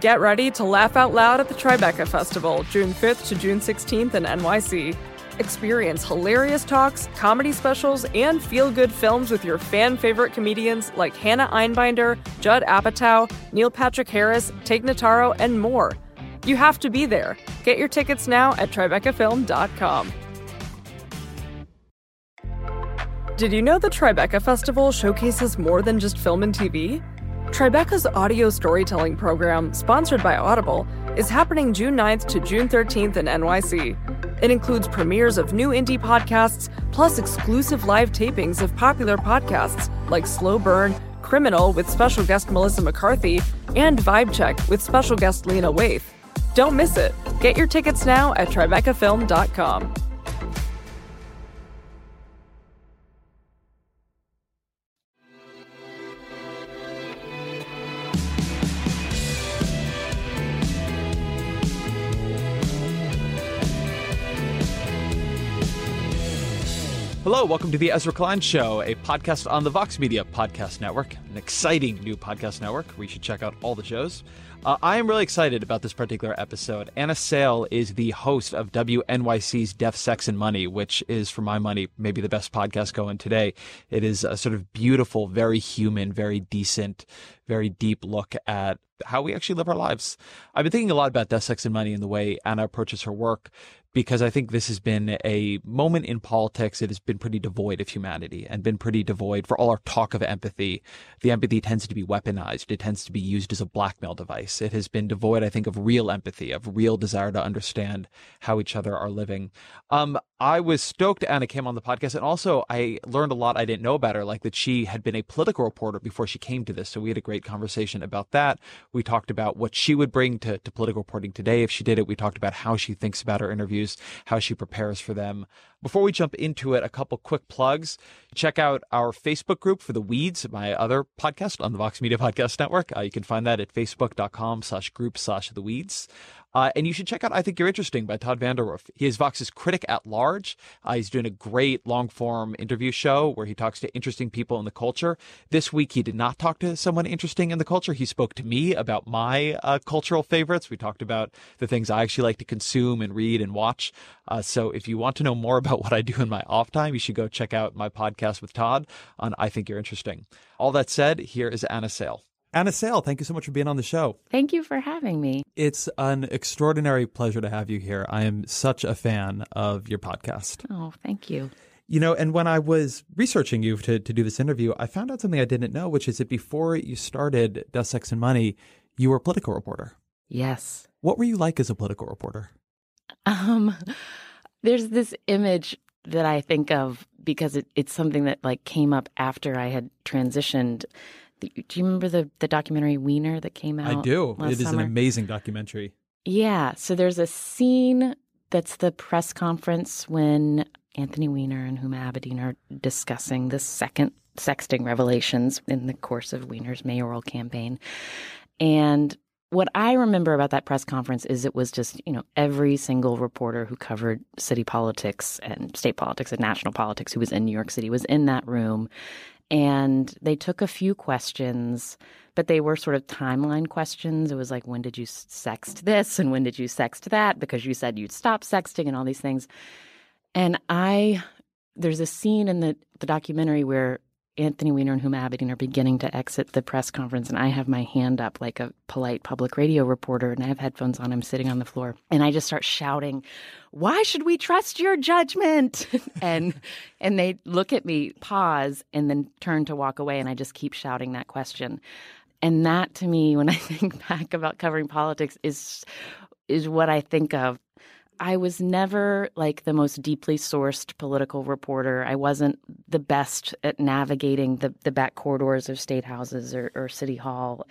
Get ready to laugh out loud at the Tribeca Festival, June 5th to June 16th in NYC. Experience hilarious talks, comedy specials, and feel good films with your fan favorite comedians like Hannah Einbinder, Judd Apatow, Neil Patrick Harris, Tig Notaro, and more. You have to be there. Get your tickets now at TribecaFilm.com. Did you know the Tribeca Festival showcases more than just film and TV? Tribeca's audio storytelling program, sponsored by Audible, is happening June 9th to June 13th in NYC. It includes premieres of new indie podcasts, plus exclusive live tapings of popular podcasts like Slow Burn, Criminal with special guest Melissa McCarthy, and Vibe Check with special guest Lena Waithe. Don't miss it. Get your tickets now at TribecaFilm.com. Hello, welcome to the Ezra Klein Show, a podcast on the Vox Media Podcast Network, an exciting new podcast network you should check out all the shows. Uh, I am really excited about this particular episode. Anna Sale is the host of WNYC's Death, Sex, and Money, which is, for my money, maybe the best podcast going today. It is a sort of beautiful, very human, very decent, very deep look at how we actually live our lives. I've been thinking a lot about Death, Sex, and Money and the way Anna approaches her work because I think this has been a moment in politics that has been pretty devoid of humanity and been pretty devoid for all our talk of empathy. The empathy tends to be weaponized. It tends to be used as a blackmail device. It has been devoid, I think, of real empathy, of real desire to understand how each other are living. Um, I was stoked Anna came on the podcast, and also I learned a lot I didn't know about her, like that she had been a political reporter before she came to this. So we had a great conversation about that. We talked about what she would bring to, to political reporting today if she did it. We talked about how she thinks about her interviews, how she prepares for them. Before we jump into it, a couple quick plugs. Check out our Facebook group for The Weeds, my other podcast on the Vox Media Podcast Network. Uh, you can find that at facebook.com slash group slash The Weeds. Uh, and you should check out I Think You're Interesting by Todd VanDerWerff. He is Vox's critic at large. Uh, he's doing a great long form interview show where he talks to interesting people in the culture. This week, he did not talk to someone interesting in the culture. He spoke to me about my uh, cultural favorites. We talked about the things I actually like to consume and read and watch. Uh, so if you want to know more about what I do in my off time, you should go check out my podcast with Todd on I Think You're Interesting. All that said, here is Anna Sale. Anna Sale, thank you so much for being on the show. Thank you for having me. It's an extraordinary pleasure to have you here. I am such a fan of your podcast. Oh, thank you. You know, and when I was researching you to, to do this interview, I found out something I didn't know, which is that before you started Death, Sex, and Money, you were a political reporter. Yes. What were you like as a political reporter? Um, there's this image that I think of because it, it's something that like came up after I had transitioned do you remember the the documentary Weiner that came out? I do. It is summer? an amazing documentary. Yeah. So there's a scene that's the press conference when Anthony Weiner and Huma Abedin are discussing the second sexting revelations in the course of Weiner's mayoral campaign. And what I remember about that press conference is it was just, you know, every single reporter who covered city politics and state politics and national politics who was in New York City was in that room and they took a few questions, but they were sort of timeline questions. It was like, when did you sext this? And when did you sext that? Because you said you'd stop sexting and all these things. And I, there's a scene in the, the documentary where Anthony Weiner and Huma Abedin are beginning to exit the press conference, and I have my hand up like a polite public radio reporter, and I have headphones on. I'm sitting on the floor, and I just start shouting, "Why should we trust your judgment?" and and they look at me, pause, and then turn to walk away, and I just keep shouting that question. And that, to me, when I think back about covering politics, is is what I think of I was never like the most deeply sourced political reporter. I wasn't the best at navigating the, the back corridors of state houses or, or city hall.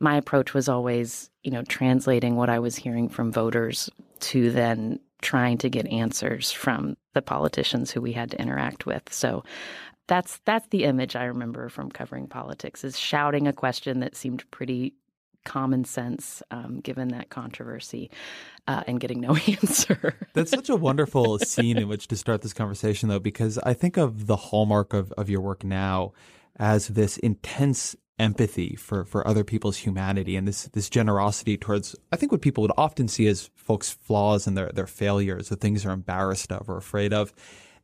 My approach was always, you know, translating what I was hearing from voters to then trying to get answers from the politicians who we had to interact with. So that's that's the image I remember from covering politics is shouting a question that seemed pretty common sense um, given that controversy uh, and getting no answer. That's such a wonderful scene in which to start this conversation, though, because I think of the hallmark of, of your work now as this intense empathy for, for other people's humanity and this this generosity towards I think what people would often see as folks' flaws and their their failures, the things they're embarrassed of or afraid of.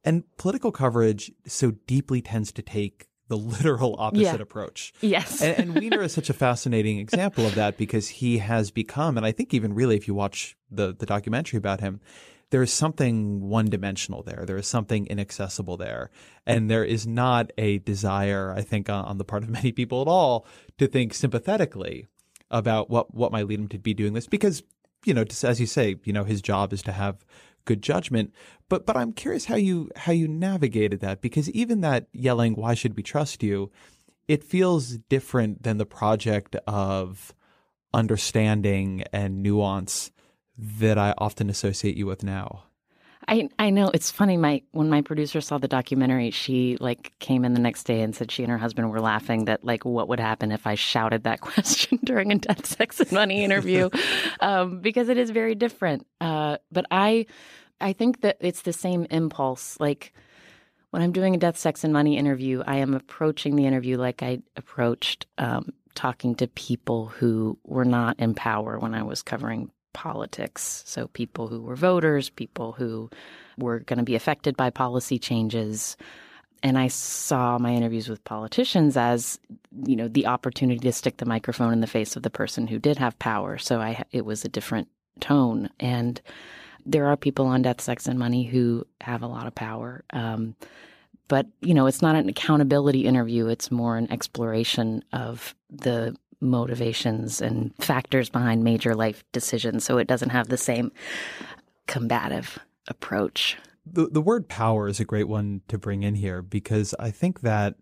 And political coverage so deeply tends to take the literal opposite Yeah. approach. Yes. And, and Weiner is such a fascinating example of that because he has become, and I think even really if you watch the the documentary about him, there is something one dimensional there. There is something inaccessible there. And there is not a desire, I think, on, on the part of many people at all to think sympathetically about what, what might lead him to be doing this because, you know, as you say, you know, his job is to have good judgment. But but I'm curious how you how you navigated that because even that yelling, why should we trust you? It feels different than the project of understanding and nuance that I often associate you with now. I I know it's funny. My when my producer saw the documentary, she like came in the next day and said she and her husband were laughing that like what would happen if I shouted that question during a death, sex, and money interview, um, because it is very different. Uh, but I I think that it's the same impulse. Like when I'm doing a death, sex, and money interview, I am approaching the interview like I approached um, talking to people who were not in power when I was covering politics. So, people who were voters, people who were going to be affected by policy changes. And I saw my interviews with politicians as, you know, the opportunity to stick the microphone in the face of the person who did have power. So I, it was a different tone. And there are people on Death, Sex, and Money who have a lot of power. Um, but, you know, it's not an accountability interview. It's more an exploration of the motivations and factors behind major life decisions. So it doesn't have the same combative approach. The the word power is a great one to bring in here because I think that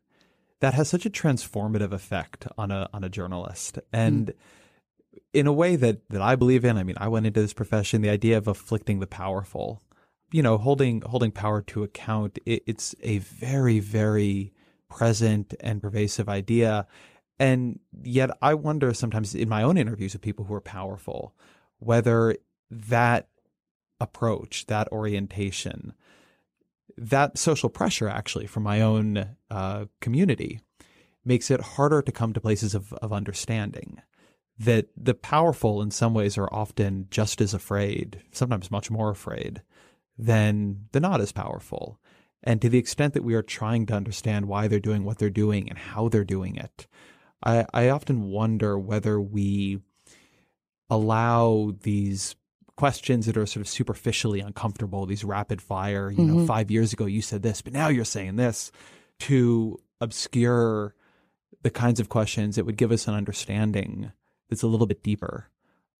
that has such a transformative effect on a on a journalist and in a way that that I believe in. I mean, I went into this profession the idea of afflicting the powerful, you know, holding holding power to account. It, it's a very very present and pervasive idea, and yet I wonder sometimes in my own interviews with people who are powerful whether that approach, that orientation, that social pressure actually from my own uh, community makes it harder to come to places of, of understanding. That the powerful in some ways are often just as afraid, sometimes much more afraid, than the not as powerful. And to the extent that we are trying to understand why they're doing what they're doing and how they're doing it, I, I often wonder whether we allow these questions that are sort of superficially uncomfortable, these rapid fire, you know, Mhm. five years ago you said this, but now you're saying this, to obscure the kinds of questions that would give us an understanding that's a little bit deeper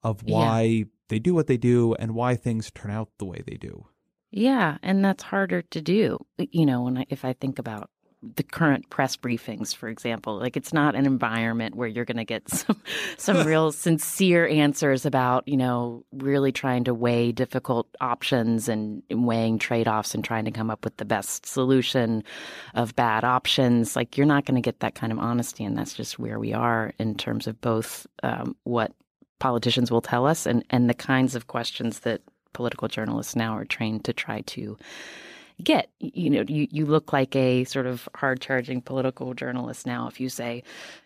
of Yeah. why they do what they do and why things turn out the way they do. Yeah, and that's harder to do. You know, when I, if I think about the current press briefings, for example, like it's not an environment where you're going to get some some real sincere answers about you know really trying to weigh difficult options and weighing trade offs and trying to come up with the best solution of bad options. Like you're not going to get that kind of honesty, and that's just where we are in terms of both um, what politicians will tell us and and the kinds of questions that political journalists now are trained to try to get. You know, you, you look like a sort of hard charging political journalist now if you say,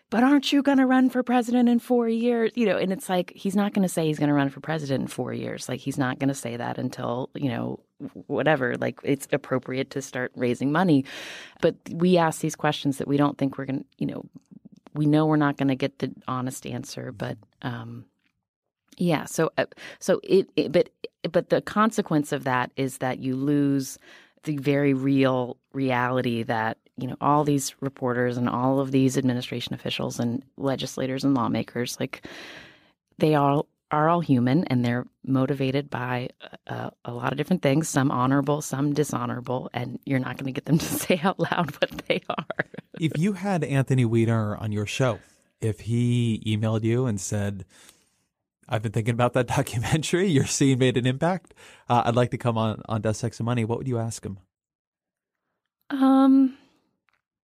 but aren't you going to run for president in four years? You know, and it's like he's not going to say he's going to run for president in four years. Like he's not going to say that until, you know, whatever, like it's appropriate to start raising money. But we ask these questions that we don't think we're going to, you know, we know we're not going to get the honest answer, but, um, yeah. So, uh, so it, it, but, but the consequence of that is that you lose the very real reality that you know all these reporters and all of these administration officials and legislators and lawmakers, like they all are all human and they're motivated by uh, a lot of different things, some honorable, some dishonorable, and you're not going to get them to say out loud what they are. if you had Anthony Weiner on your show, if he emailed you and said, I've been thinking about that documentary. Your scene made an impact. Uh, I'd like to come on on Death, Sex, and Money. What would you ask him? Um,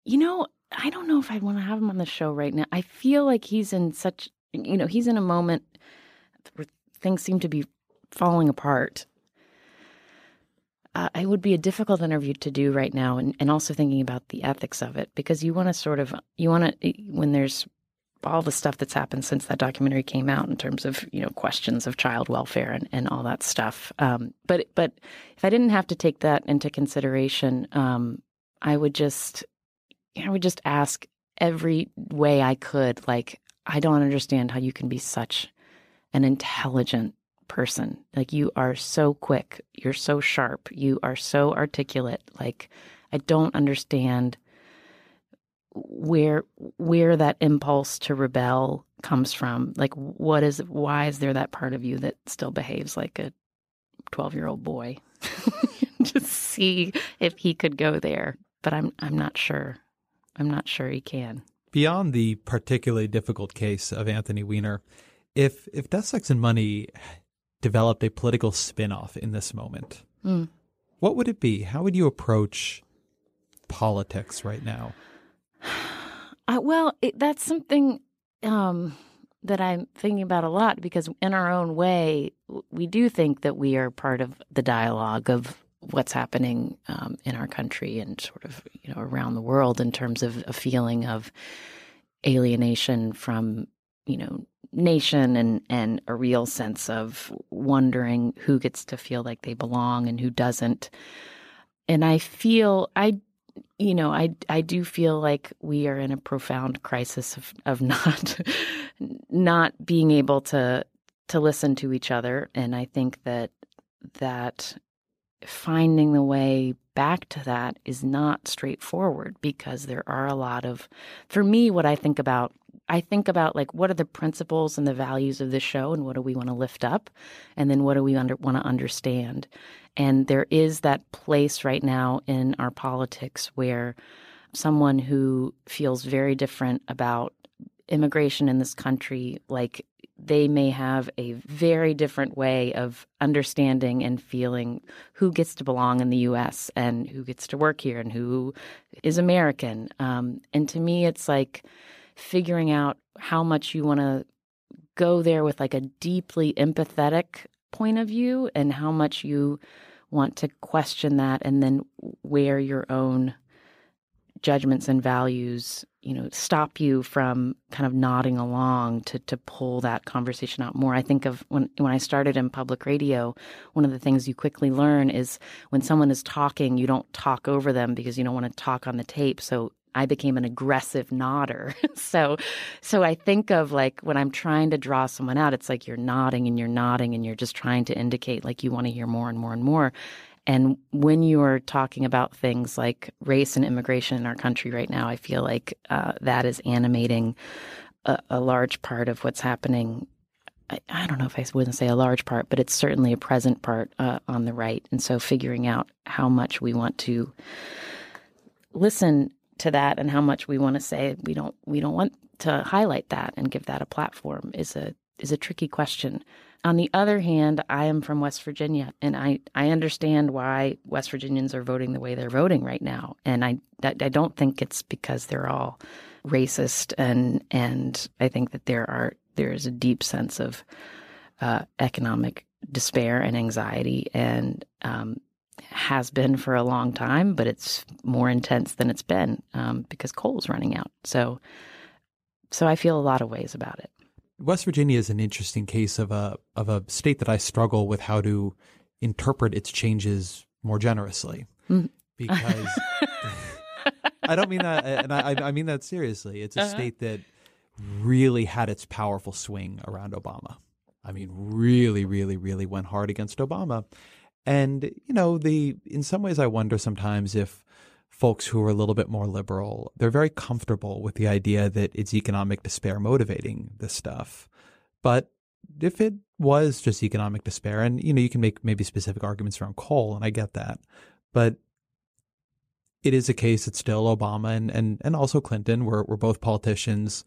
you know, I don't know if I'd want to have him on the show right now. I feel like he's in such, you know, he's in a moment where things seem to be falling apart. Uh, it would be a difficult interview to do right now, and, and also thinking about the ethics of it because you want to sort of you want to when there's all the stuff that's happened since that documentary came out in terms of you know questions of child welfare and, and all that stuff. Um, but but if I didn't have to take that into consideration, um, I would just I would just ask every way I could. Like I don't understand how you can be such an intelligent person. Like you are so quick, you're so sharp, you are so articulate. Like I don't understand where where that impulse to rebel comes from? Like what is why is there that part of you that still behaves like a 12 year old boy? Just see if he could go there but i'm i'm not sure. I'm not sure he can. Beyond the particularly difficult case of anthony weiner if if death sex and money developed a political spin-off in this moment mm. what would it be? How would you approach politics right now well, it, that's something um, that I'm thinking about a lot because, in our own way, we do think that we are part of the dialogue of what's happening um, in our country and sort of you know around the world in terms of a feeling of alienation from you know nation and and a real sense of wondering who gets to feel like they belong and who doesn't. And i feel i you know, I I do feel like we are in a profound crisis of of not not being able to to listen to each other, and I think that that finding the way back to that is not straightforward because there are a lot of for me what I think about I think about like what are the principles and the values of the show and what do we want to lift up? And then what do we under, want to understand and there is that place right now in our politics where someone who feels very different about immigration in this country, like they may have a very different way of understanding and feeling who gets to belong in the US and who gets to work here and who is American. Um, and to me, it's like figuring out how much you want to go there with like a deeply empathetic point of view and how much you want to question that and then where your own judgments and values you know stop you from kind of nodding along to to pull that conversation out more. I think of when when i started in public radio one of the things you quickly learn is when someone is talking you don't talk over them because you don't want to talk on the tape. So I became an aggressive nodder. so so I think of like when I'm trying to draw someone out, it's like you're nodding and you're nodding and you're just trying to indicate like you want to hear more and more and more. And when you're talking about things like race and immigration in our country right now, I feel like uh, that is animating a, a, large part of what's happening. I, I, don't know if I wouldn't say a large part, but it's certainly a present part uh, on the right. And so figuring out how much we want to listen to that and how much we want to say we don't we don't want to highlight that and give that a platform is a is a tricky question. On the other hand, I am from West Virginia and I, I understand why West Virginians are voting the way they're voting right now. And I, I don't think it's because they're all racist and and I think that there are there is a deep sense of uh, economic despair and anxiety and um, has been for a long time, but it's more intense than it's been um, because coal's running out. So, so I feel a lot of ways about it. West Virginia is an interesting case of a of a state that I struggle with how to interpret its changes more generously mm. because I don't mean that, and I, I mean that seriously. It's a uh-huh. state that really had its powerful swing around Obama. I mean, really, really, really went hard against Obama. And, you know, the in some ways I wonder sometimes if folks who are a little bit more liberal, they're very comfortable with the idea that it's economic despair motivating this stuff. But if it was just economic despair, and you know, you can make maybe specific arguments around coal, and I get that, but it is a case that still Obama and and and also Clinton were were both politicians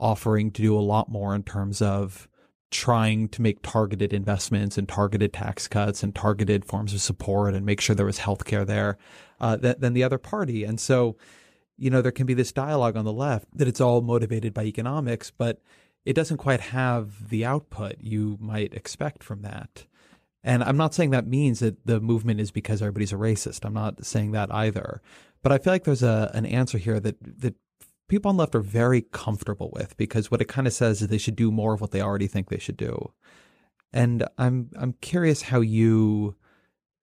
offering to do a lot more in terms of trying to make targeted investments and targeted tax cuts and targeted forms of support and make sure there was health care there uh, than the other party. And so, you know, there can be this dialogue on the left that it's all motivated by economics, but it doesn't quite have the output you might expect from that. And I'm not saying that means that the movement is because everybody's a racist. I'm not saying that either. But I feel like there's a an answer here that that people on the left are very comfortable with because what it kind of says is they should do more of what they already think they should do. And I'm I'm curious how you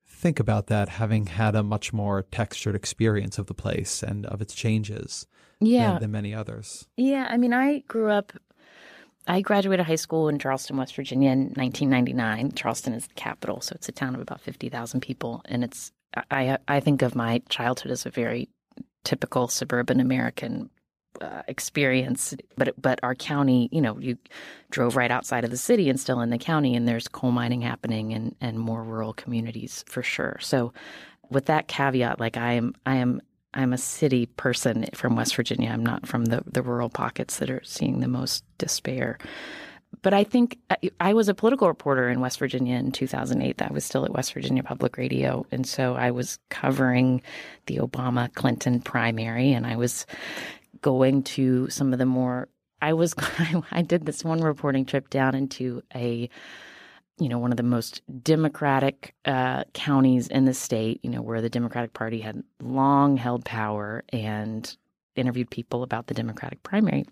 think about that having had a much more textured experience of the place and of its changes yeah. than, than many others. Yeah, I mean I grew up I graduated high school in Charleston, West Virginia in 1999. Charleston is the capital, so it's a town of about 50,000 people and it's I I think of my childhood as a very typical suburban American uh, experience, but but our county, you know, you drove right outside of the city and still in the county, and there's coal mining happening and and more rural communities for sure. So, with that caveat, like I am, I am. I'm a city person from West Virginia. I'm not from the, the rural pockets that are seeing the most despair but I think I was a political reporter in West Virginia in 2008. I was still at West Virginia Public Radio. And so I was covering the Obama Clinton primary and I was going to some of the more, I was, I did this one reporting trip down into a, you know, one of the most democratic uh, counties in the state, you know, where the Democratic Party had long held power and interviewed people about the Democratic primary.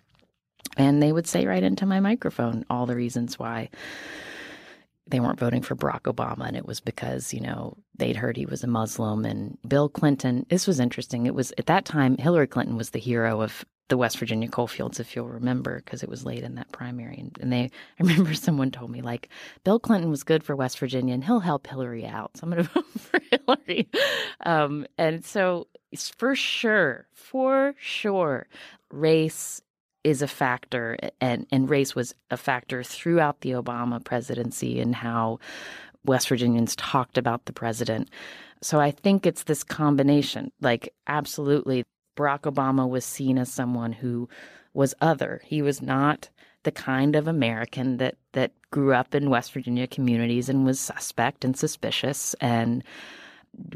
And they would say right into my microphone all the reasons why they weren't voting for Barack Obama. And it was because, you know, they'd heard he was a Muslim. And Bill Clinton, this was interesting. It was at that time, Hillary Clinton was the hero of the West Virginia coalfields, if you'll remember, because it was late in that primary. And, and, they, I remember someone told me, like, Bill Clinton was good for West Virginia and he'll help Hillary out. So I'm going to vote for Hillary. Um, and so, for sure, for sure, race is a factor, and, and race was a factor throughout the Obama presidency and how West Virginians talked about the president. So I think it's this combination. Like, absolutely, Barack Obama was seen as someone who was other. He was not the kind of American that that grew up in West Virginia communities and was suspect and suspicious and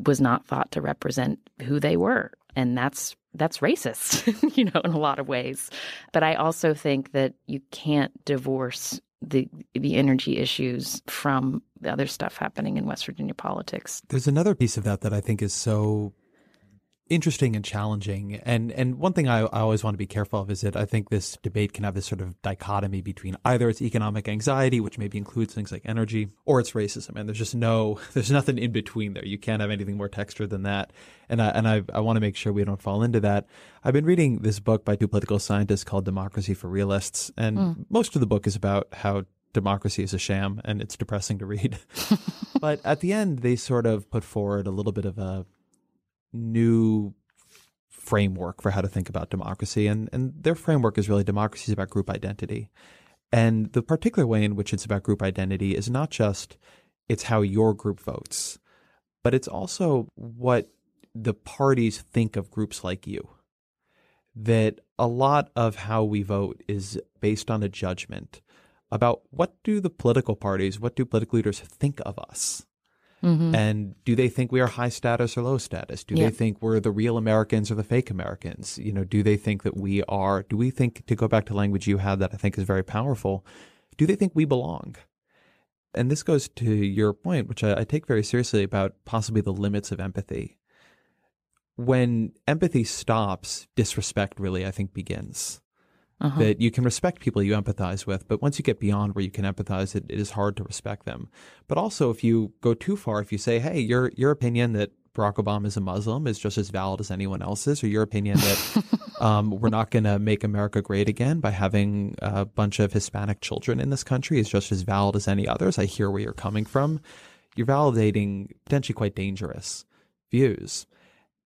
was not thought to represent who they were. And that's that's racist, you know, in a lot of ways. But I also think that you can't divorce the the energy issues from the other stuff happening in West Virginia politics. There's another piece of that that I think is so interesting and challenging. And and one thing I, I always want to be careful of is that I think this debate can have this sort of dichotomy between either it's economic anxiety, which maybe includes things like energy, or it's racism. And there's just no there's nothing in between there. You can't have anything more texture than that. And I and I I want to make sure we don't fall into that. I've been reading this book by two political scientists called Democracy for Realists, and mm. most of the book is about how democracy is a sham and it's depressing to read. but at the end, they sort of put forward a little bit of a new framework for how to think about democracy. And, and their framework is really democracy is about group identity. And the particular way in which it's about group identity is not just it's how your group votes, but it's also what the parties think of groups like you. That a lot of how we vote is based on a judgment about what do the political parties, what do political leaders think of us? Mm-hmm. And do they think we are high status or low status? Do yeah. they think we're the real Americans or the fake Americans? You know, do they think that we are, do we think, to go back to language you had that I think is very powerful, do they think we belong? And this goes to your point, which I, I take very seriously about possibly the limits of empathy. When empathy stops, disrespect really, I think, begins uh-huh. that you can respect people you empathize with, but once you get beyond where you can empathize, it, it is hard to respect them. But also, if you go too far, if you say, "Hey, your your opinion that Barack Obama is a Muslim is just as valid as anyone else's, or your opinion that um, we're not going to make America great again by having a bunch of Hispanic children in this country is just as valid as any others. I hear where you're coming from. You're validating potentially quite dangerous views.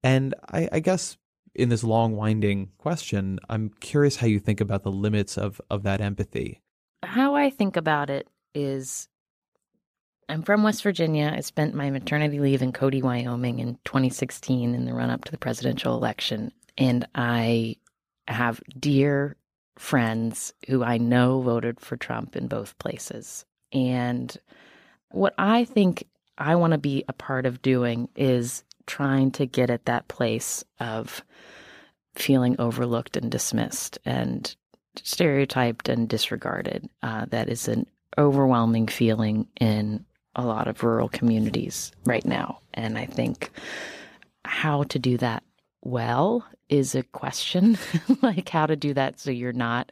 And I, I guess in this long winding question, I'm curious how you think about the limits of of that empathy. How I think about it is I'm from West Virginia. I spent my maternity leave in Cody, Wyoming in 2016 in the run up to the presidential election. And I have dear friends who I know voted for Trump in both places. And what I think I want to be a part of doing is trying to get at that place of feeling overlooked and dismissed and stereotyped and disregarded. Uh, that is an overwhelming feeling in a lot of rural communities right now. And I think how to do that well is a question like how to do that so you're not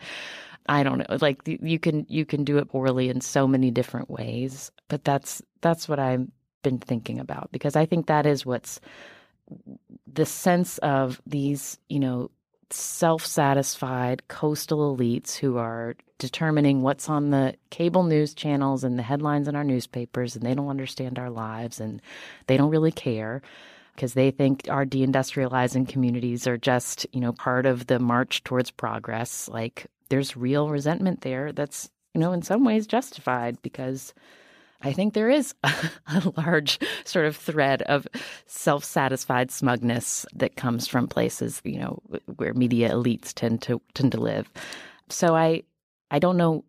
I don't know like you can you can do it poorly in so many different ways but that's that's what I've been thinking about because I think that is what's the sense of these you know self-satisfied coastal elites who are determining what's on the cable news channels and the headlines in our newspapers and they don't understand our lives and they don't really care because they think our deindustrializing communities are just, you know, part of the march towards progress. Like there's real resentment there that's, you know, in some ways justified because I think there is a, a large sort of thread of self satisfied smugness that comes from places, you know, where media elites tend to tend to live. So I I don't know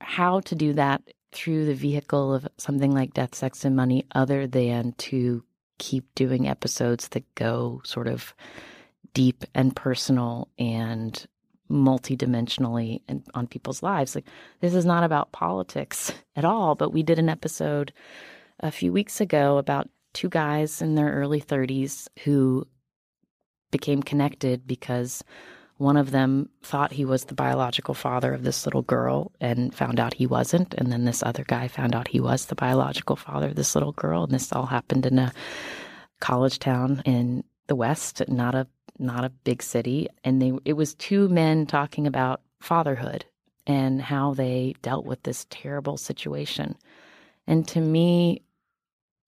how to do that through the vehicle of something like Death, Sex, and Money other than to keep doing episodes that go sort of deep and personal and multidimensionally and on people's lives. Like this is not about politics at all, but we did an episode a few weeks ago about two guys in their early 30s who became connected because one of them thought he was the biological father of this little girl and found out he wasn't. And then this other guy found out he was the biological father of this little girl. And this all happened in a college town in the West, not a not a big city. And they it was two men talking about fatherhood and how they dealt with this terrible situation. And to me,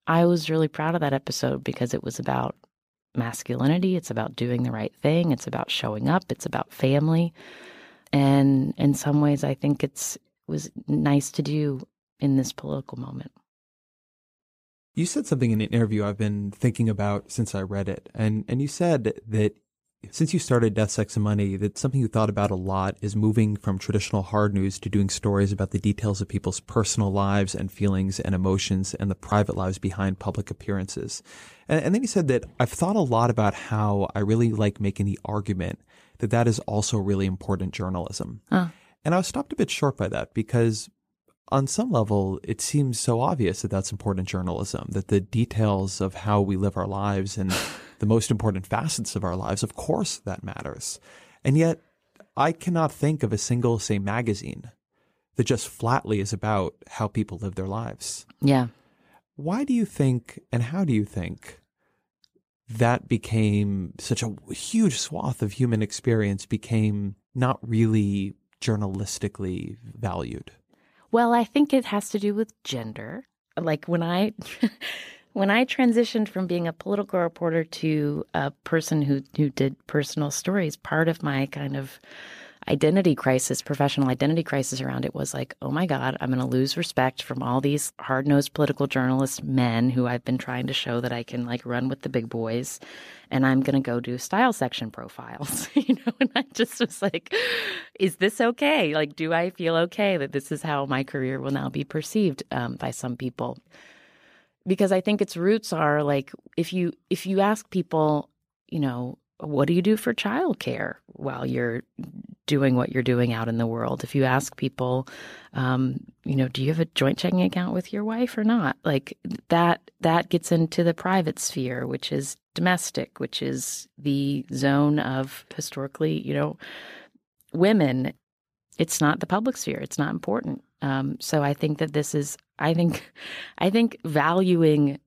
I was really proud of that episode because it was about masculinity. It's about doing the right thing. It's about showing up. It's about family. And in some ways, I think it's it was nice to do in this political moment. You said something in an interview I've been thinking about since I read it, and and you said that since you started Death, Sex, and Money, that something you thought about a lot is moving from traditional hard news to doing stories about the details of people's personal lives and feelings and emotions and the private lives behind public appearances. And, and then you said that I've thought a lot about how I really like making the argument that that is also really important journalism. And I was stopped a bit short by that because on some level, it seems so obvious that that's important journalism, that the details of how we live our lives and the most important facets of our lives, of course that matters. And yet, I cannot think of a single, say, magazine that just flatly is about how people live their lives. Yeah. Why do you think, and how do you think, that became such a huge swath of human experience became not really journalistically valued? Well, I think it has to do with gender. Like when I when I transitioned from being a political reporter to a person who who did personal stories, part of my kind of identity crisis, professional identity crisis around it was like, oh my God, I'm going to lose respect from all these hard nosed political journalist men who I've been trying to show that I can like run with the big boys. And I'm going to go do style section profiles, you know? And I just was like, is this okay? Like, do I feel okay that this is how my career will now be perceived um, by some people? Because I think its roots are like if you if you ask people, you know, what do you do for childcare while you're doing what you're doing out in the world? If you ask people, um, you know, do you have a joint checking account with your wife or not? Like that that gets into the private sphere, which is domestic, which is the zone of historically, you know, women. It's not the public sphere. It's not important. Um, so I think that this is I think I think valuing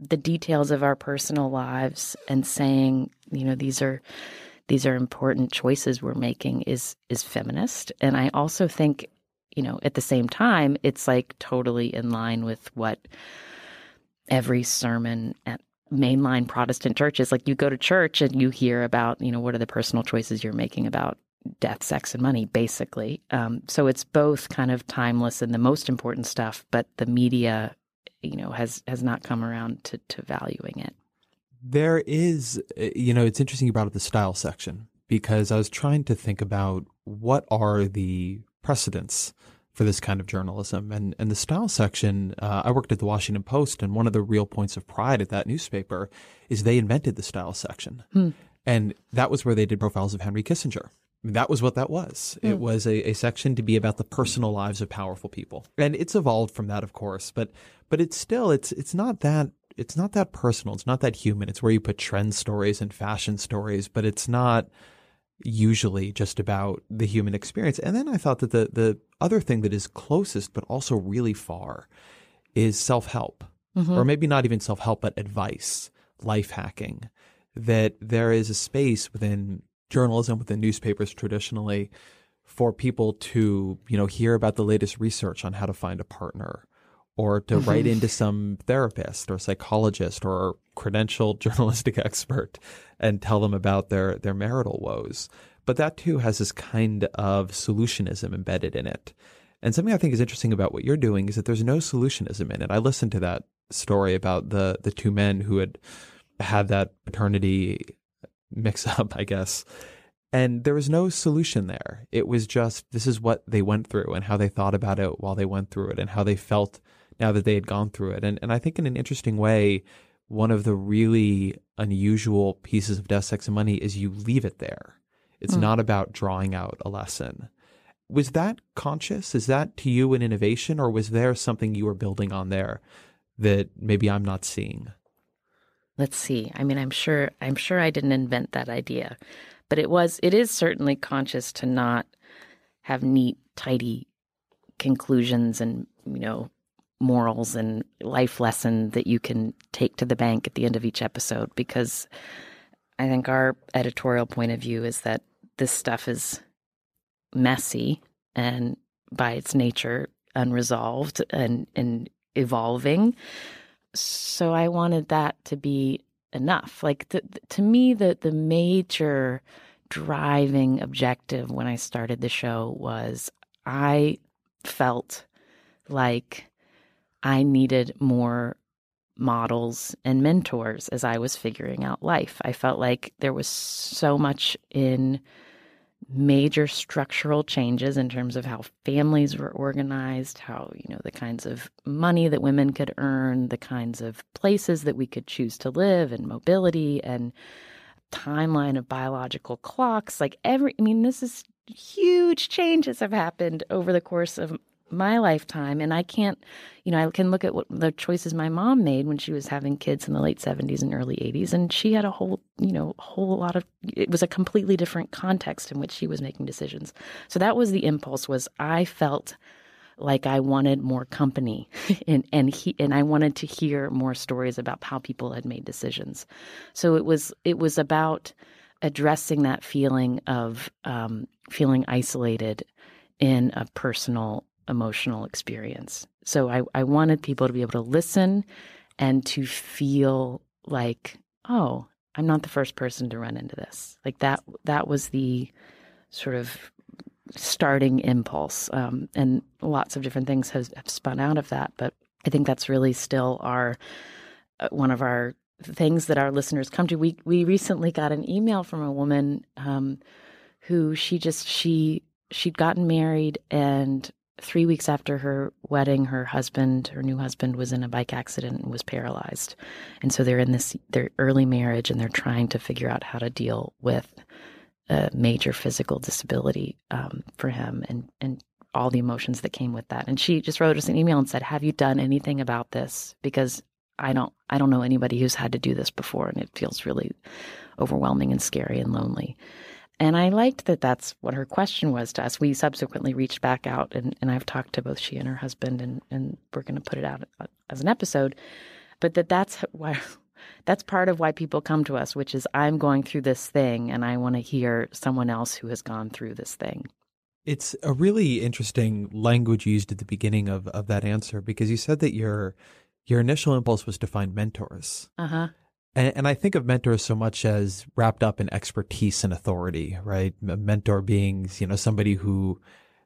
the details of our personal lives and saying, you know, these are these are important choices we're making is is feminist. And I also think, you know, at the same time, it's like totally in line with what every sermon at mainline Protestant churches like you go to church and you hear about, you know, what are the personal choices you're making about death, sex, and money, basically. Um, so it's both kind of timeless and the most important stuff, but the media, you know, has has not come around to to valuing it. There is, you know, it's interesting you brought up the style section because I was trying to think about what are the precedents for this kind of journalism. And and the style section, uh, I worked at the Washington Post, and one of the real points of pride at that newspaper is they invented the style section. Hmm. And that was where they did profiles of Henry Kissinger that was what that was. Mm. It hmm. was a, a section to be about the personal lives of powerful people. And it's evolved from that, of course, but but it's still it's it's not that it's not that personal. It's not that human. It's where you put trend stories and fashion stories, but it's not usually just about the human experience. And then I thought that the the other thing that is closest but also really far is self-help. Mm-hmm. Or maybe not even self-help but advice, life hacking. That there is a space within journalism within newspapers traditionally for people to, you know, hear about the latest research on how to find a partner or to mm-hmm. write into some therapist or psychologist or credentialed journalistic expert and tell them about their their marital woes. But that too has this kind of solutionism embedded in it. And something I think is interesting about what you're doing is that there's no solutionism in it. I listened to that story about the the two men who had had that paternity mix up, I guess. And there was no solution there. It was just this is what they went through and how they thought about it while they went through it and how they felt now that they had gone through it. And and I think in an interesting way, one of the really unusual pieces of Death, Sex, and Money is you leave it there. It's mm. not about drawing out a lesson. Was that conscious? Is that to you an innovation, or was there something you were building on there that maybe I'm not seeing? Let's see. I mean, I'm sure I'm sure I didn't invent that idea, but it was it is certainly conscious to not have neat, tidy conclusions and you know morals and life lesson that you can take to the bank at the end of each episode because I think our editorial point of view is that this stuff is messy and by its nature unresolved and, and evolving. So I wanted that to be enough. Like to me, the the major driving objective when I started the show was I felt like I needed more models and mentors as I was figuring out life. I felt like there was so much in major structural changes in terms of how families were organized, how, you know, the kinds of money that women could earn, the kinds of places that we could choose to live and mobility and timeline of biological clocks. Like every I mean, this is huge changes have happened over the course of my lifetime and i can't you know i can look at what the choices my mom made when she was having kids in the late 70s and early 80s and she had a whole you know whole lot of it was a completely different context in which she was making decisions. So that was the impulse was i felt like i wanted more company and and he and i wanted to hear more stories about how people had made decisions. So it was it was about addressing that feeling of um, feeling isolated in a personal emotional experience. So I, I wanted people to be able to listen and to feel like, oh, I'm not the first person to run into this. Like that that was the sort of starting impulse. Um, and lots of different things have, have, spun out of that. But I think that's really still our uh, one of our things that our listeners come to. We we recently got an email from a woman um, who she just she she'd gotten married and three weeks after her wedding, her husband, her new husband, was in a bike accident and was paralyzed. And so they're in this their early marriage and they're trying to figure out how to deal with a major physical disability um, for him and and all the emotions that came with that. And she just wrote us an email and said, "Have you done anything about this? Because I don't I don't know anybody who's had to do this before, and it feels really overwhelming and scary and lonely." And I liked that that's what her question was to us. We subsequently reached back out, and, and I've talked to both she and her husband, and, and we're going to put it out uh, as an episode. But that that's why that's part of why people come to us, which is I'm going through this thing, and I want to hear someone else who has gone through this thing. It's a really interesting language used at the beginning of, of that answer because you said that your your initial impulse was to find mentors. Uh huh. And, and, I think of mentors so much as wrapped up in expertise and authority, right? A mentor being, you know, somebody who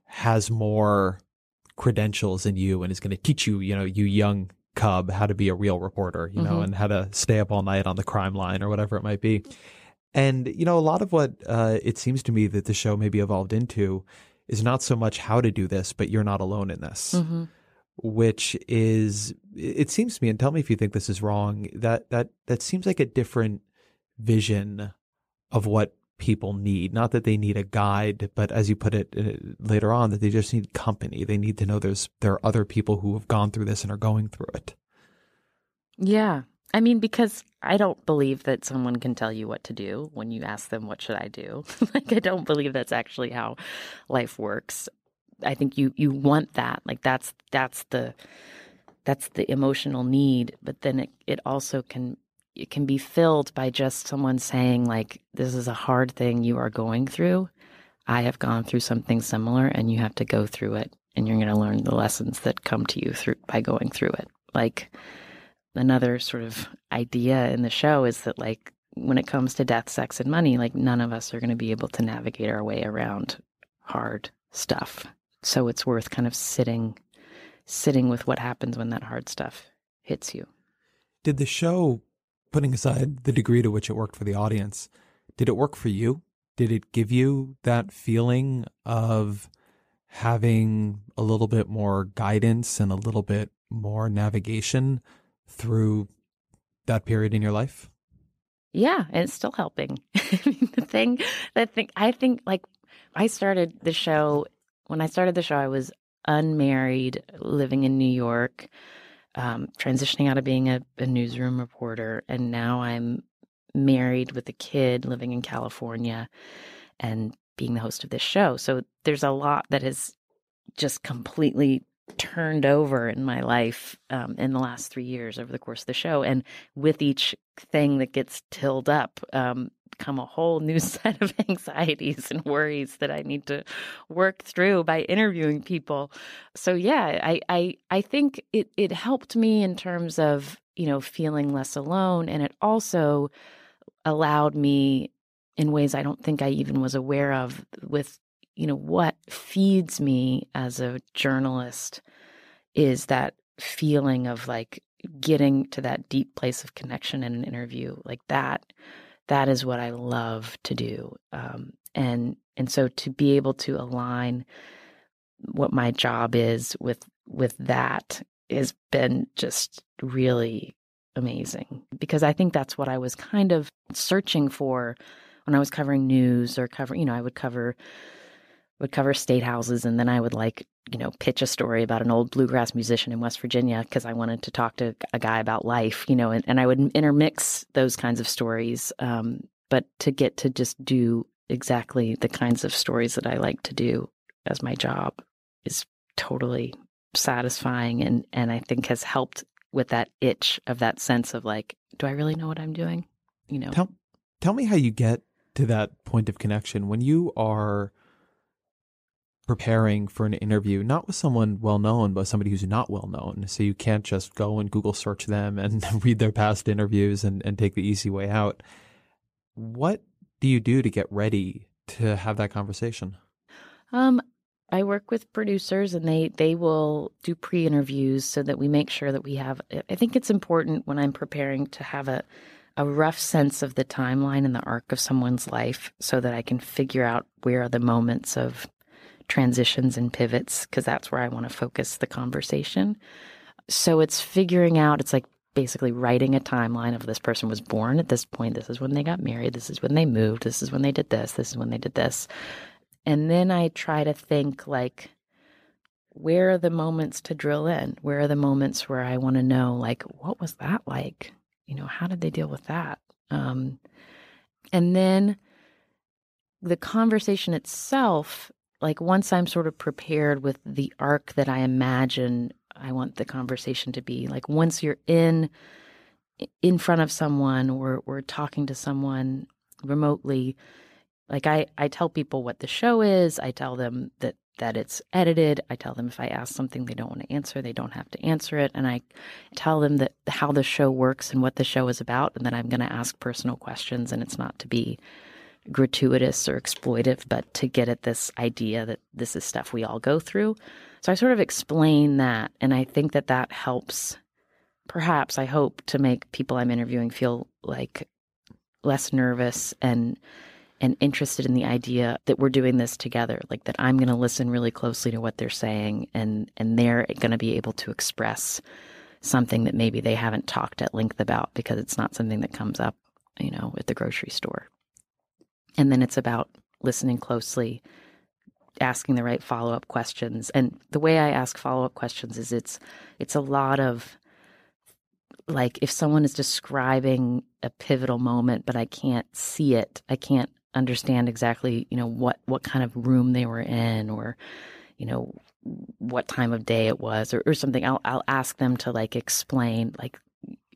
has more credentials than you and is going to teach you, you know, you young cub, how to be a real reporter, you mm-hmm. know, and how to stay up all night on the crime line or whatever it might be. And, you know, a lot of what uh, it seems to me that the show maybe evolved into is not so much how to do this, but you're not alone in this. Mm-hmm which is it seems to me and tell me if you think this is wrong that that that seems like a different vision of what people need not that they need a guide but as you put it uh, later on that they just need company they need to know there's there are other people who have gone through this and are going through it yeah I mean, because I don't believe that someone can tell you what to do when you ask them, What should I do? like, I don't believe that's actually how life works. I think you, you want that. Like, that's, that's the, that's the emotional need. But then it, it also can, it can be filled by just someone saying, like, this is a hard thing you are going through. I have gone through something similar and you have to go through it and you're going to learn the lessons that come to you through by going through it. Like, another sort of idea in the show is that like when it comes to death, sex, and money, like none of us are going to be able to navigate our way around hard stuff. So it's worth kind of sitting, sitting with what happens when that hard stuff hits you. Did the show, putting aside the degree to which it worked for the audience, did it work for you? Did it give you that feeling of having a little bit more guidance and a little bit more navigation through that period in your life? Yeah, and it's still helping. the thing, the thing, I think like I started the show when I started the show. I was unmarried, living in New York, um, transitioning out of being a, a newsroom reporter, and now I'm married with a kid, living in California, and being the host of this show. So there's a lot that has just completely turned over in my life um, in the last three years over the course of the show. And with each thing that gets tilled up, um, come a whole new set of anxieties and worries that I need to work through by interviewing people. So yeah, I I, I think it it helped me in terms of you know feeling less alone, and it also allowed me in ways I don't think I even was aware of with you know, what feeds me as a journalist is that feeling of like getting to that deep place of connection in an interview like that that is what i love to do um, and and so to be able to align what my job is with with that has been just really amazing because i think that's what i was kind of searching for when i was covering news or covering you know i would cover would cover state houses and then I would like, you know, pitch a story about an old bluegrass musician in West Virginia because I wanted to talk to a guy about life, you know, and, and I would intermix those kinds of stories. Um, but to get to just do exactly the kinds of stories that I like to do as my job is totally satisfying and, and I think has helped with that itch of that sense of like, do I really know what I'm doing? You know. Tell tell me how you get to that point of connection when you are preparing for an interview, not with someone well known, but somebody who's not well known. So you can't just go and Google search them and read their past interviews and, and take the easy way out. What do you do to get ready to have that conversation? Um, I work with producers and they they will do pre-interviews so that we make sure that we have I think it's important when I'm preparing to have a a rough sense of the timeline and the arc of someone's life so that I can figure out where are the moments of transitions and pivots because that's where I want to focus the conversation. So it's figuring out, it's like basically writing a timeline of this person was born at this point, this is when they got married, this is when they moved, this is when they did this, this is when they did this. And then I try to think like, where are the moments to drill in? Where are the moments where I want to know, like, what was that like? You know, how did they deal with that? Um, and then the conversation itself like once I'm sort of prepared with the arc that I imagine I want the conversation to be, like once you're in in front of someone or we're talking to someone remotely, like I I tell people what the show is, I tell them that that it's edited. I tell them if I ask something they don't want to answer, they don't have to answer it. And I tell them that how the show works and what the show is about, and that I'm going to ask personal questions, and it's not to be gratuitous or exploitive, but to get at this idea that this is stuff we all go through. So I sort of explain that. And I think that that helps, perhaps, I hope, to make people I'm interviewing feel like less nervous and and interested in the idea that we're doing this together like that i'm going to listen really closely to what they're saying and and they're going to be able to express something that maybe they haven't talked at length about because it's not something that comes up you know at the grocery store and then it's about listening closely, asking the right follow-up questions. And the way I ask follow-up questions is it's it's a lot of like if someone is describing a pivotal moment but I can't see it, I can't understand exactly, you know, what what kind of room they were in or you know what time of day it was or, or something I'll I'll ask them to like explain like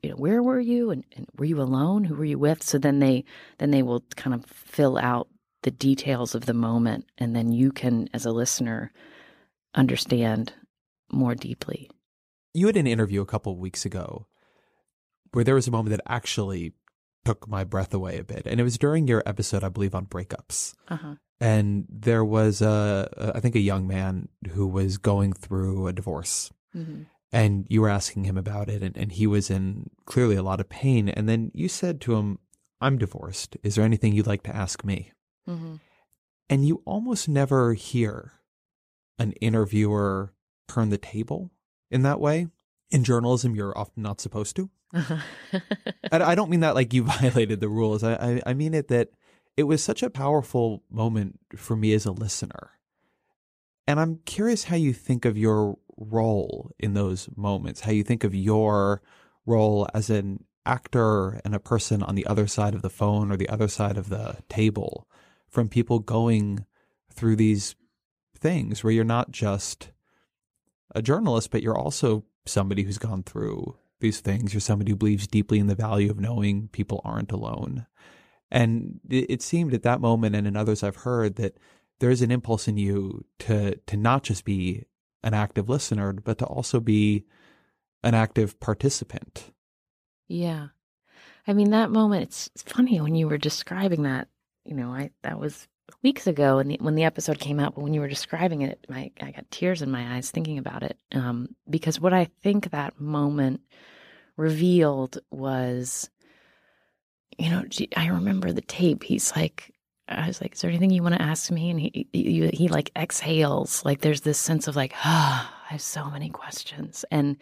you know where were you and, and were you alone who were you with so then they then they will kind of fill out the details of the moment and then you can as a listener understand more deeply you had an interview a couple of weeks ago where there was a moment that actually took my breath away a bit. And it was during your episode, I believe, on breakups. Uh-huh. And there was a, I think, a young man who was going through a divorce. Mm-hmm. And you were asking him about it, and, and he was in clearly a lot of pain. And then you said to him, I'm divorced. Is there anything you'd like to ask me? Mm-hmm. And you almost never hear an interviewer turn the table in that way. In journalism, you're often not supposed to. I, don't mean that like you violated the rules. I, I, I mean it that it was such a powerful moment for me as a listener. And I'm curious how you think of your role in those moments, how you think of your role as an actor and a person on the other side of the phone or the other side of the table from people going through these things where you're not just a journalist, but you're also somebody who's gone through these things. You're somebody who believes deeply in the value of knowing people aren't alone. And it, seemed at that moment and in others I've heard that there's an impulse in you to to not just be an active listener, but to also be an active participant. Yeah. I mean that moment it's, funny when you were describing that, you know, I that was weeks ago when the, when the episode came out, but when you were describing it, my, I got tears in my eyes thinking about it. Um, because what I think that moment revealed was, you know, I remember the tape. He's like, I was like, is there anything you want to ask me? And he, he, he like exhales. Like there's this sense of like, oh, I have so many questions. And,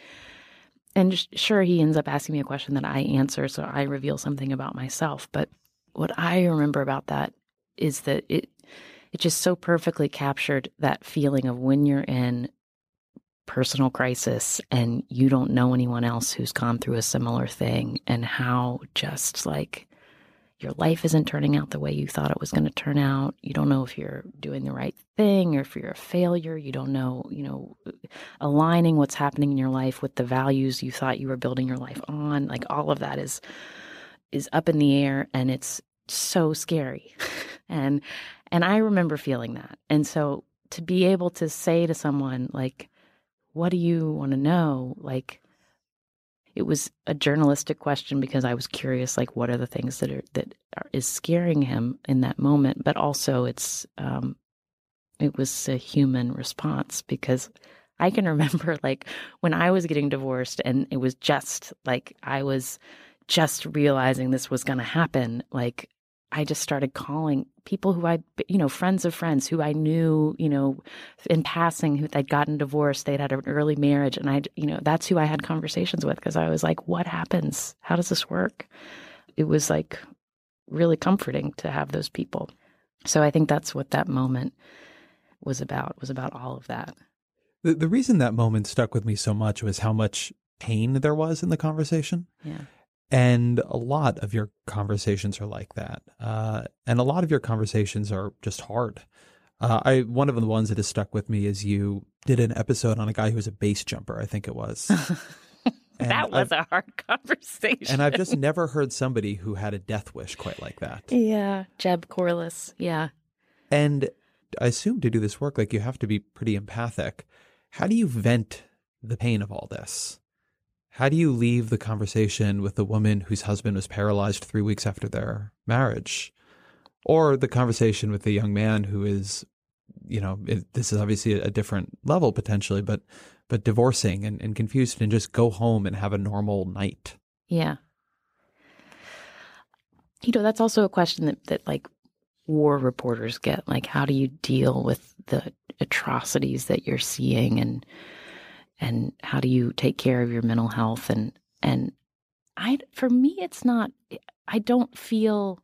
and sure, he ends up asking me a question that I answer. So I reveal something about myself. But what I remember about that is that it it just so perfectly captured that feeling of when you're in personal crisis and you don't know anyone else who's gone through a similar thing and how just like your life isn't turning out the way you thought it was going to turn out. You don't know if you're doing the right thing or if you're a failure. You don't know, you know, aligning what's happening in your life with the values you thought you were building your life on. Like all of that is is up in the air and it's so scary. and and I remember feeling that. And so to be able to say to someone like what do you want to know? Like it was a journalistic question because I was curious like what are the things that are that are, is scaring him in that moment, but also it's um it was a human response because I can remember like when I was getting divorced and it was just like I was just realizing this was going to happen like I just started calling people who I, you know, friends of friends who I knew, you know, in passing, who they'd gotten divorced, they'd had an early marriage. And I, you know, that's who I had conversations with because I was like, what happens? How does this work? It was like really comforting to have those people. So I think that's what that moment was about, was about all of that. The, the reason that moment stuck with me so much was how much pain there was in the conversation. Yeah. And a lot of your conversations are like that. Uh, and a lot of your conversations are just hard. Uh, I one of the ones that has stuck with me is you did an episode on a guy who was a base jumper. I think it was. that was I've, a hard conversation. and I've just never heard somebody who had a death wish quite like that. Yeah, Jeb Corliss. Yeah. And I assume to do this work, like you have to be pretty empathic. How do you vent the pain of all this? How do you leave the conversation with the woman whose husband was paralyzed three weeks after their marriage? Or the conversation with the young man who is, you know, it, this is obviously a different level potentially, but but divorcing and, and confused and just go home and have a normal night. Yeah. You know, that's also a question that, that like war reporters get. Like, how do you deal with the atrocities that you're seeing and and how do you take care of your mental health and and I for me it's not I don't feel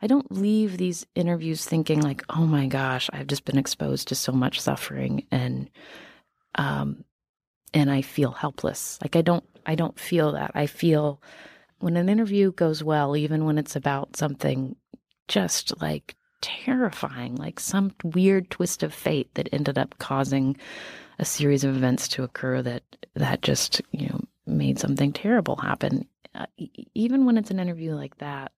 I don't leave these interviews thinking like oh my gosh I've just been exposed to so much suffering and um and I feel helpless like I don't I don't feel that. I feel when an interview goes well, even when it's about something just like terrifying, like some weird twist of fate that ended up causing a series of events to occur that that just you know made something terrible happen. Uh, even when it's an interview like that,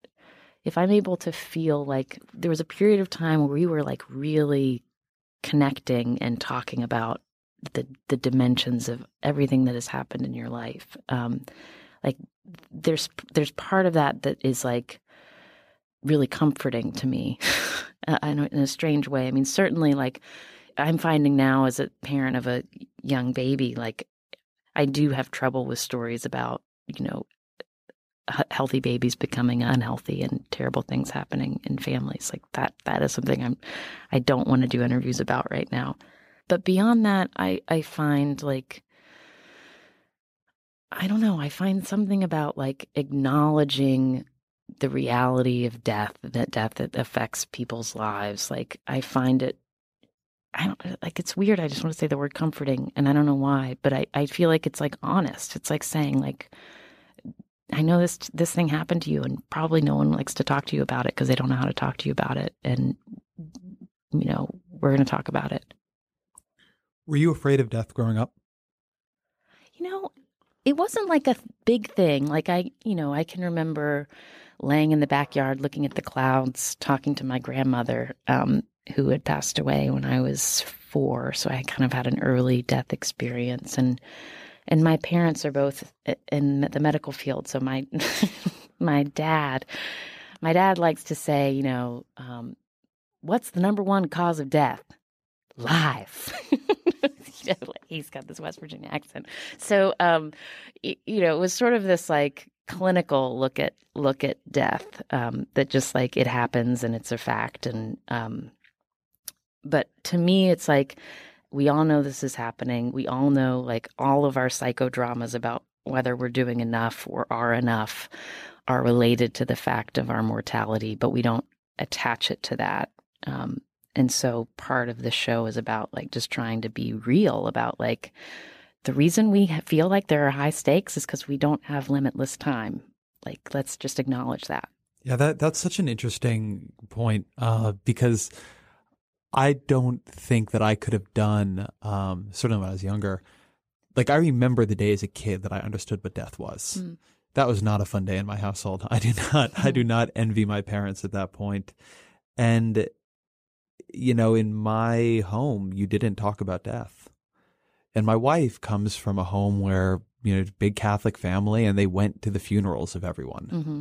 if I'm able to feel like there was a period of time where we were like really connecting and talking about the the dimensions of everything that has happened in your life. Um, like there's there's part of that that is like really comforting to me in a strange way. I mean, certainly like I'm finding now as a parent of a young baby, like I do have trouble with stories about, you know, healthy babies becoming unhealthy and terrible things happening in families like that that is something i'm i don't want to do interviews about right now. But beyond that i i find like i don't know i find something about like acknowledging the reality of death that death that affects people's lives like i find it I don't like it's weird. I just want to say the word comforting and I don't know why, but I, I feel like it's like honest. It's like saying like I know this this thing happened to you, and probably no one likes to talk to you about it because they don't know how to talk to you about it. And you know, we're going to talk about it. Were you afraid of death growing up? You know, it wasn't like a big thing. Like I, you know, I can remember laying in the backyard looking at the clouds, talking to my grandmother, um, who had passed away when I was four. So I kind of had an early death experience, and and my parents are both in the medical field. So my my dad, my dad likes to say, you know, um, what's the number one cause of death? Life. he's got this West Virginia accent. So, um, you know, it was sort of this like clinical look at look at death um, that just like it happens and it's a fact. And um, but to me, it's like we all know this is happening. We all know like all of our psychodramas about whether we're doing enough or are enough are related to the fact of our mortality, but we don't attach it to that. Um, and so part of the show is about like just trying to be real about like the reason we feel like there are high stakes is because we don't have limitless time. Like, let's just acknowledge that. Yeah, that that's such an interesting point uh, because I don't think that I could have done, um, certainly when I was younger. Like I remember the day as a kid that I understood what death was. Mm. That was not a fun day in my household. I do not, I do not envy my parents at that point. And, you know, in my home, you didn't talk about death. And my wife comes from a home where, you know, big Catholic family and they went to the funerals of everyone. Mm-hmm.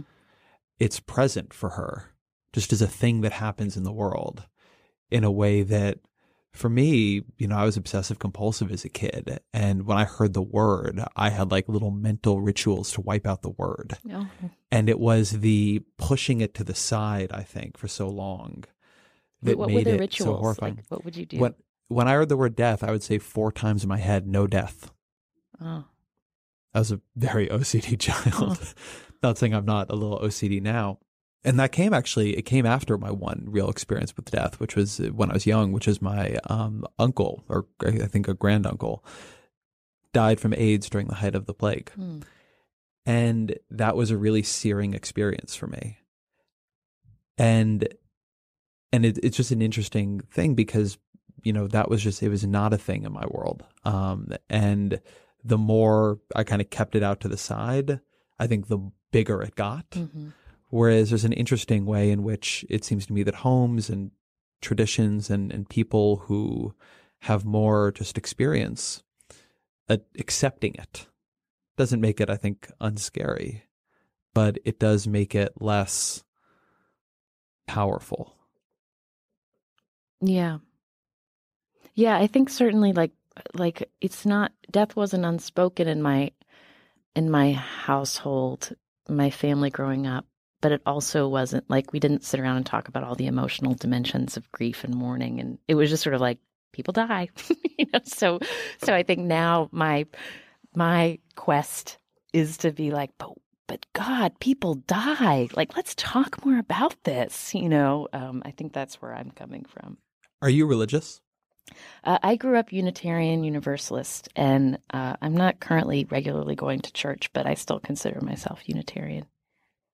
It's present for her just as a thing that happens in the world in a way that for me, you know, I was obsessive compulsive as a kid. And when I heard the word, I had like little mental rituals to wipe out the word. Oh. And it was the pushing it to the side, I think, for so long that what made it rituals? so horrifying. Like, what would you do? When, when I heard the word death, I would say four times in my head, no death. Oh. I was a very OCD child. Oh. not saying I'm not a little OCD now and that came actually it came after my one real experience with death which was when i was young which is my um, uncle or i think a granduncle died from aids during the height of the plague. Mm. and that was a really searing experience for me. And and it, it's just an interesting thing because you know that was just it was not a thing in my world. Um, and the more i kind of kept it out to the side i think the bigger it got. Mm-hmm Whereas there's an interesting way in which it seems to me that homes and traditions and, and people who have more just experience accepting it doesn't make it, I think, unscary, but it does make it less powerful. Yeah. Yeah, I think certainly like like it's not death wasn't unspoken in my in my household, my family growing up but it also wasn't like we didn't sit around and talk about all the emotional dimensions of grief and mourning and it was just sort of like people die you know? So so i think now my my quest is to be like but but god people die. Like let's talk more about this you know? Um, i think that's where i'm coming from. Are you religious? Uh, I grew up Unitarian Universalist, and uh, I'm not currently regularly going to church, but I still consider myself Unitarian.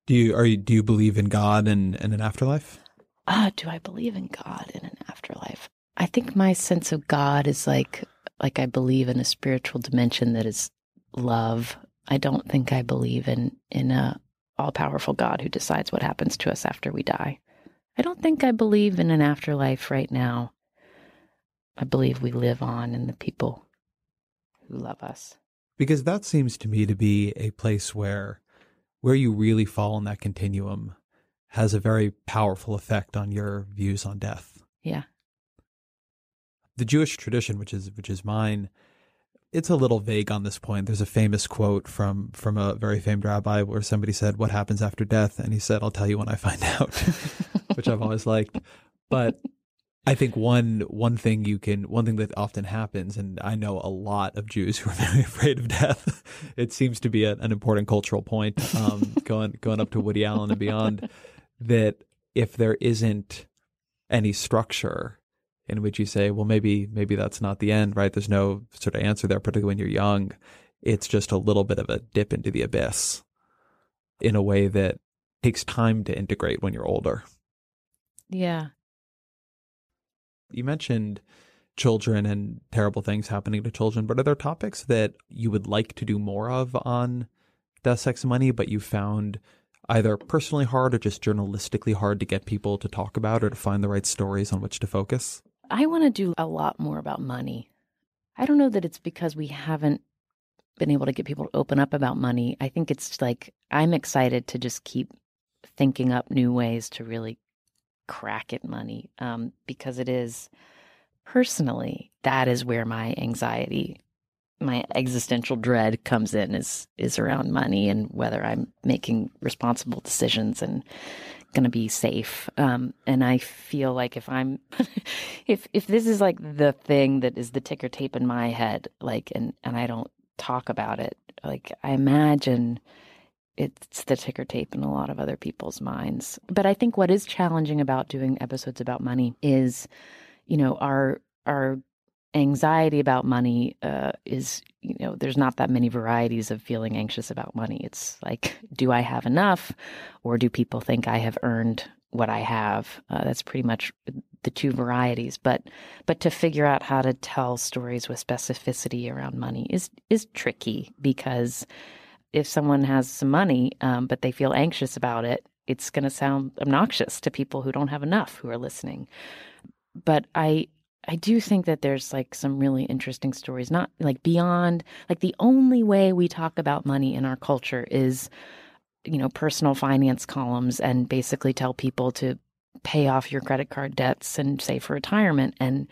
Do you are you do you believe in God and, and an afterlife? Ah, do I believe in God in an afterlife? I think my sense of God is like like I believe in a spiritual dimension that is love. I don't think I believe in in a all powerful God who decides what happens to us after we die. I don't think I believe in an afterlife right now. I believe we live on in the people who love us. Because that seems to me to be a place where where you really fall in that continuum has a very powerful effect on your views on death. Yeah. The Jewish tradition, which is which is mine, it's a little vague on this point. There's a famous quote from from a very famed rabbi where somebody said, "What happens after death?" and he said, "I'll tell you when I find out," which I've always liked. But I think one one thing you can one thing that often happens, and I know a lot of Jews who are very afraid of death. it seems to be a, an important cultural point, um, going going up to Woody Allen and beyond. That if there isn't any structure in which you say, well, maybe maybe that's not the end, right? There's no sort of answer there, particularly when you're young. It's just a little bit of a dip into the abyss in a way that takes time to integrate when you're older. Yeah. You mentioned children and terrible things happening to children, but are there topics that you would like to do more of on Death, Sex, and Money, but you found either personally hard or just journalistically hard to get people to talk about or to find the right stories on which to focus? I want to do a lot more about money. I don't know that it's because we haven't been able to get people to open up about money. I think it's like I'm excited to just keep thinking up new ways to really crack at money um, because it is personally that is where my anxiety my existential dread comes in is is around money and whether i'm making responsible decisions and going to be safe. Um, and I feel like if I'm, if if this is like the thing that is the ticker tape in my head, like, and and I don't talk about it, like I imagine it's the ticker tape in a lot of other people's minds. But I think what is challenging about doing episodes about money is, you know, our our anxiety about money uh, is you know there's not that many varieties of feeling anxious about money. It's like do i have enough or do people think i have earned what i have? Uh, that's pretty much the two varieties. But but to figure out how to tell stories with specificity around money is is tricky because if someone has some money um, but they feel anxious about it it's going to sound obnoxious to people who don't have enough who are listening but i I do think that there's like some really interesting stories, not like beyond, like the only way we talk about money in our culture is, you know, personal finance columns and basically tell people to pay off your credit card debts and save for retirement. And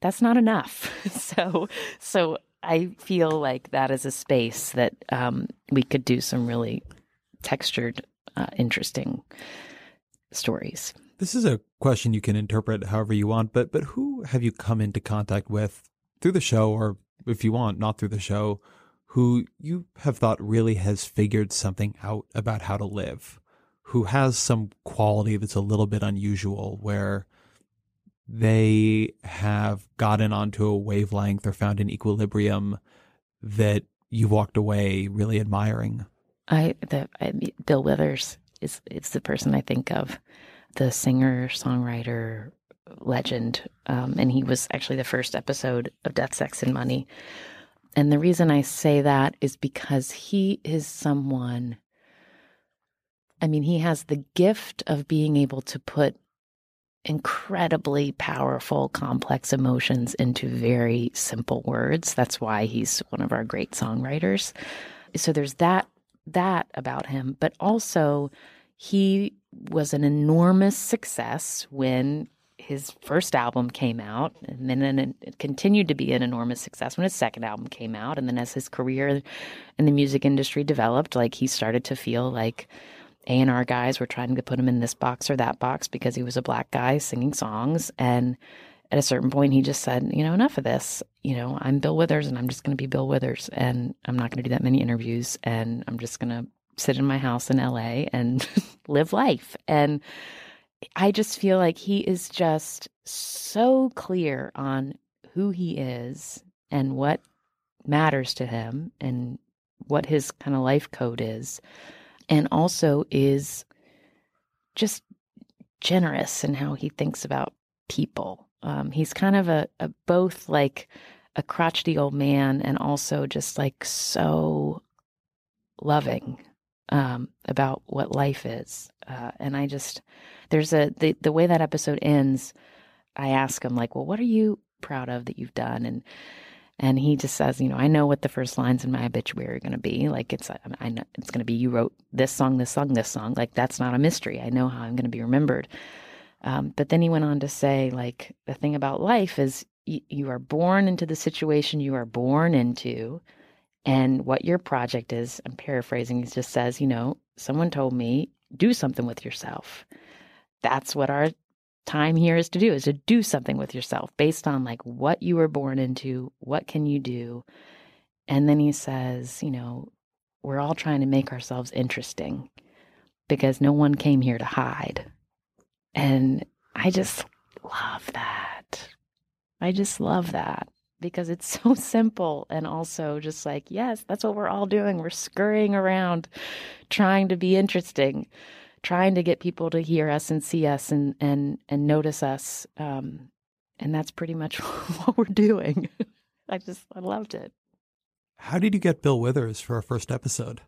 that's not enough. so, so I feel like that is a space that um, we could do some really textured, uh, interesting stories. This is a question you can interpret however you want, but but who have you come into contact with through the show, or if you want, not through the show, who you have thought really has figured something out about how to live, who has some quality that's a little bit unusual, where they have gotten onto a wavelength or found an equilibrium that you walked away really admiring? I, the, I Bill Withers is is the person I think of the singer songwriter legend, um, and he was actually the first episode of Death, Sex, and Money. And the reason I say that is because he is someone. I mean, he has the gift of being able to put incredibly powerful, complex emotions into very simple words. That's why he's one of our great songwriters. So there's that that about him, but also he was an enormous success when his first album came out, and then it continued to be an enormous success when his second album came out. And then as his career in the music industry developed, like he started to feel like A and R guys were trying to put him in this box or that box because he was a black guy singing songs. And at a certain point, he just said, you know, enough of this. You know, I'm Bill Withers, and I'm just going to be Bill Withers, and I'm not going to do that many interviews, and I'm just going to sit in my house in LA and live life. And I just feel like he is just so clear on who he is and what matters to him and what his kind of life code is, and also is just generous in how he thinks about people. Um, he's kind of a, a both like a crotchety old man and also just like so loving um, about what life is. Uh, and I just there's a the the way that episode ends. I ask him like, well, what are you proud of that you've done? And and he just says, you know, I know what the first lines in my obituary are going to be. Like it's, I know it's going to be you wrote this song, this song, this song. Like that's not a mystery. I know how I'm going to be remembered. Um, but then he went on to say, like the thing about life is y- you are born into the situation you are born into, and what your project is. I'm paraphrasing. He just says, you know, someone told me do something with yourself. That's what our time here is to do is to do something with yourself based on like what you were born into what can you do? And then he says you know we're all trying to make ourselves interesting because no one came here to hide. And i just love that. I just love that because it's so simple and also just like yes that's what we're all doing. We're scurrying around trying to be interesting trying to get people to hear us and see us and and and notice us. Um, and that's pretty much what we're doing. I just I loved it. How did you get Bill Withers for our first episode?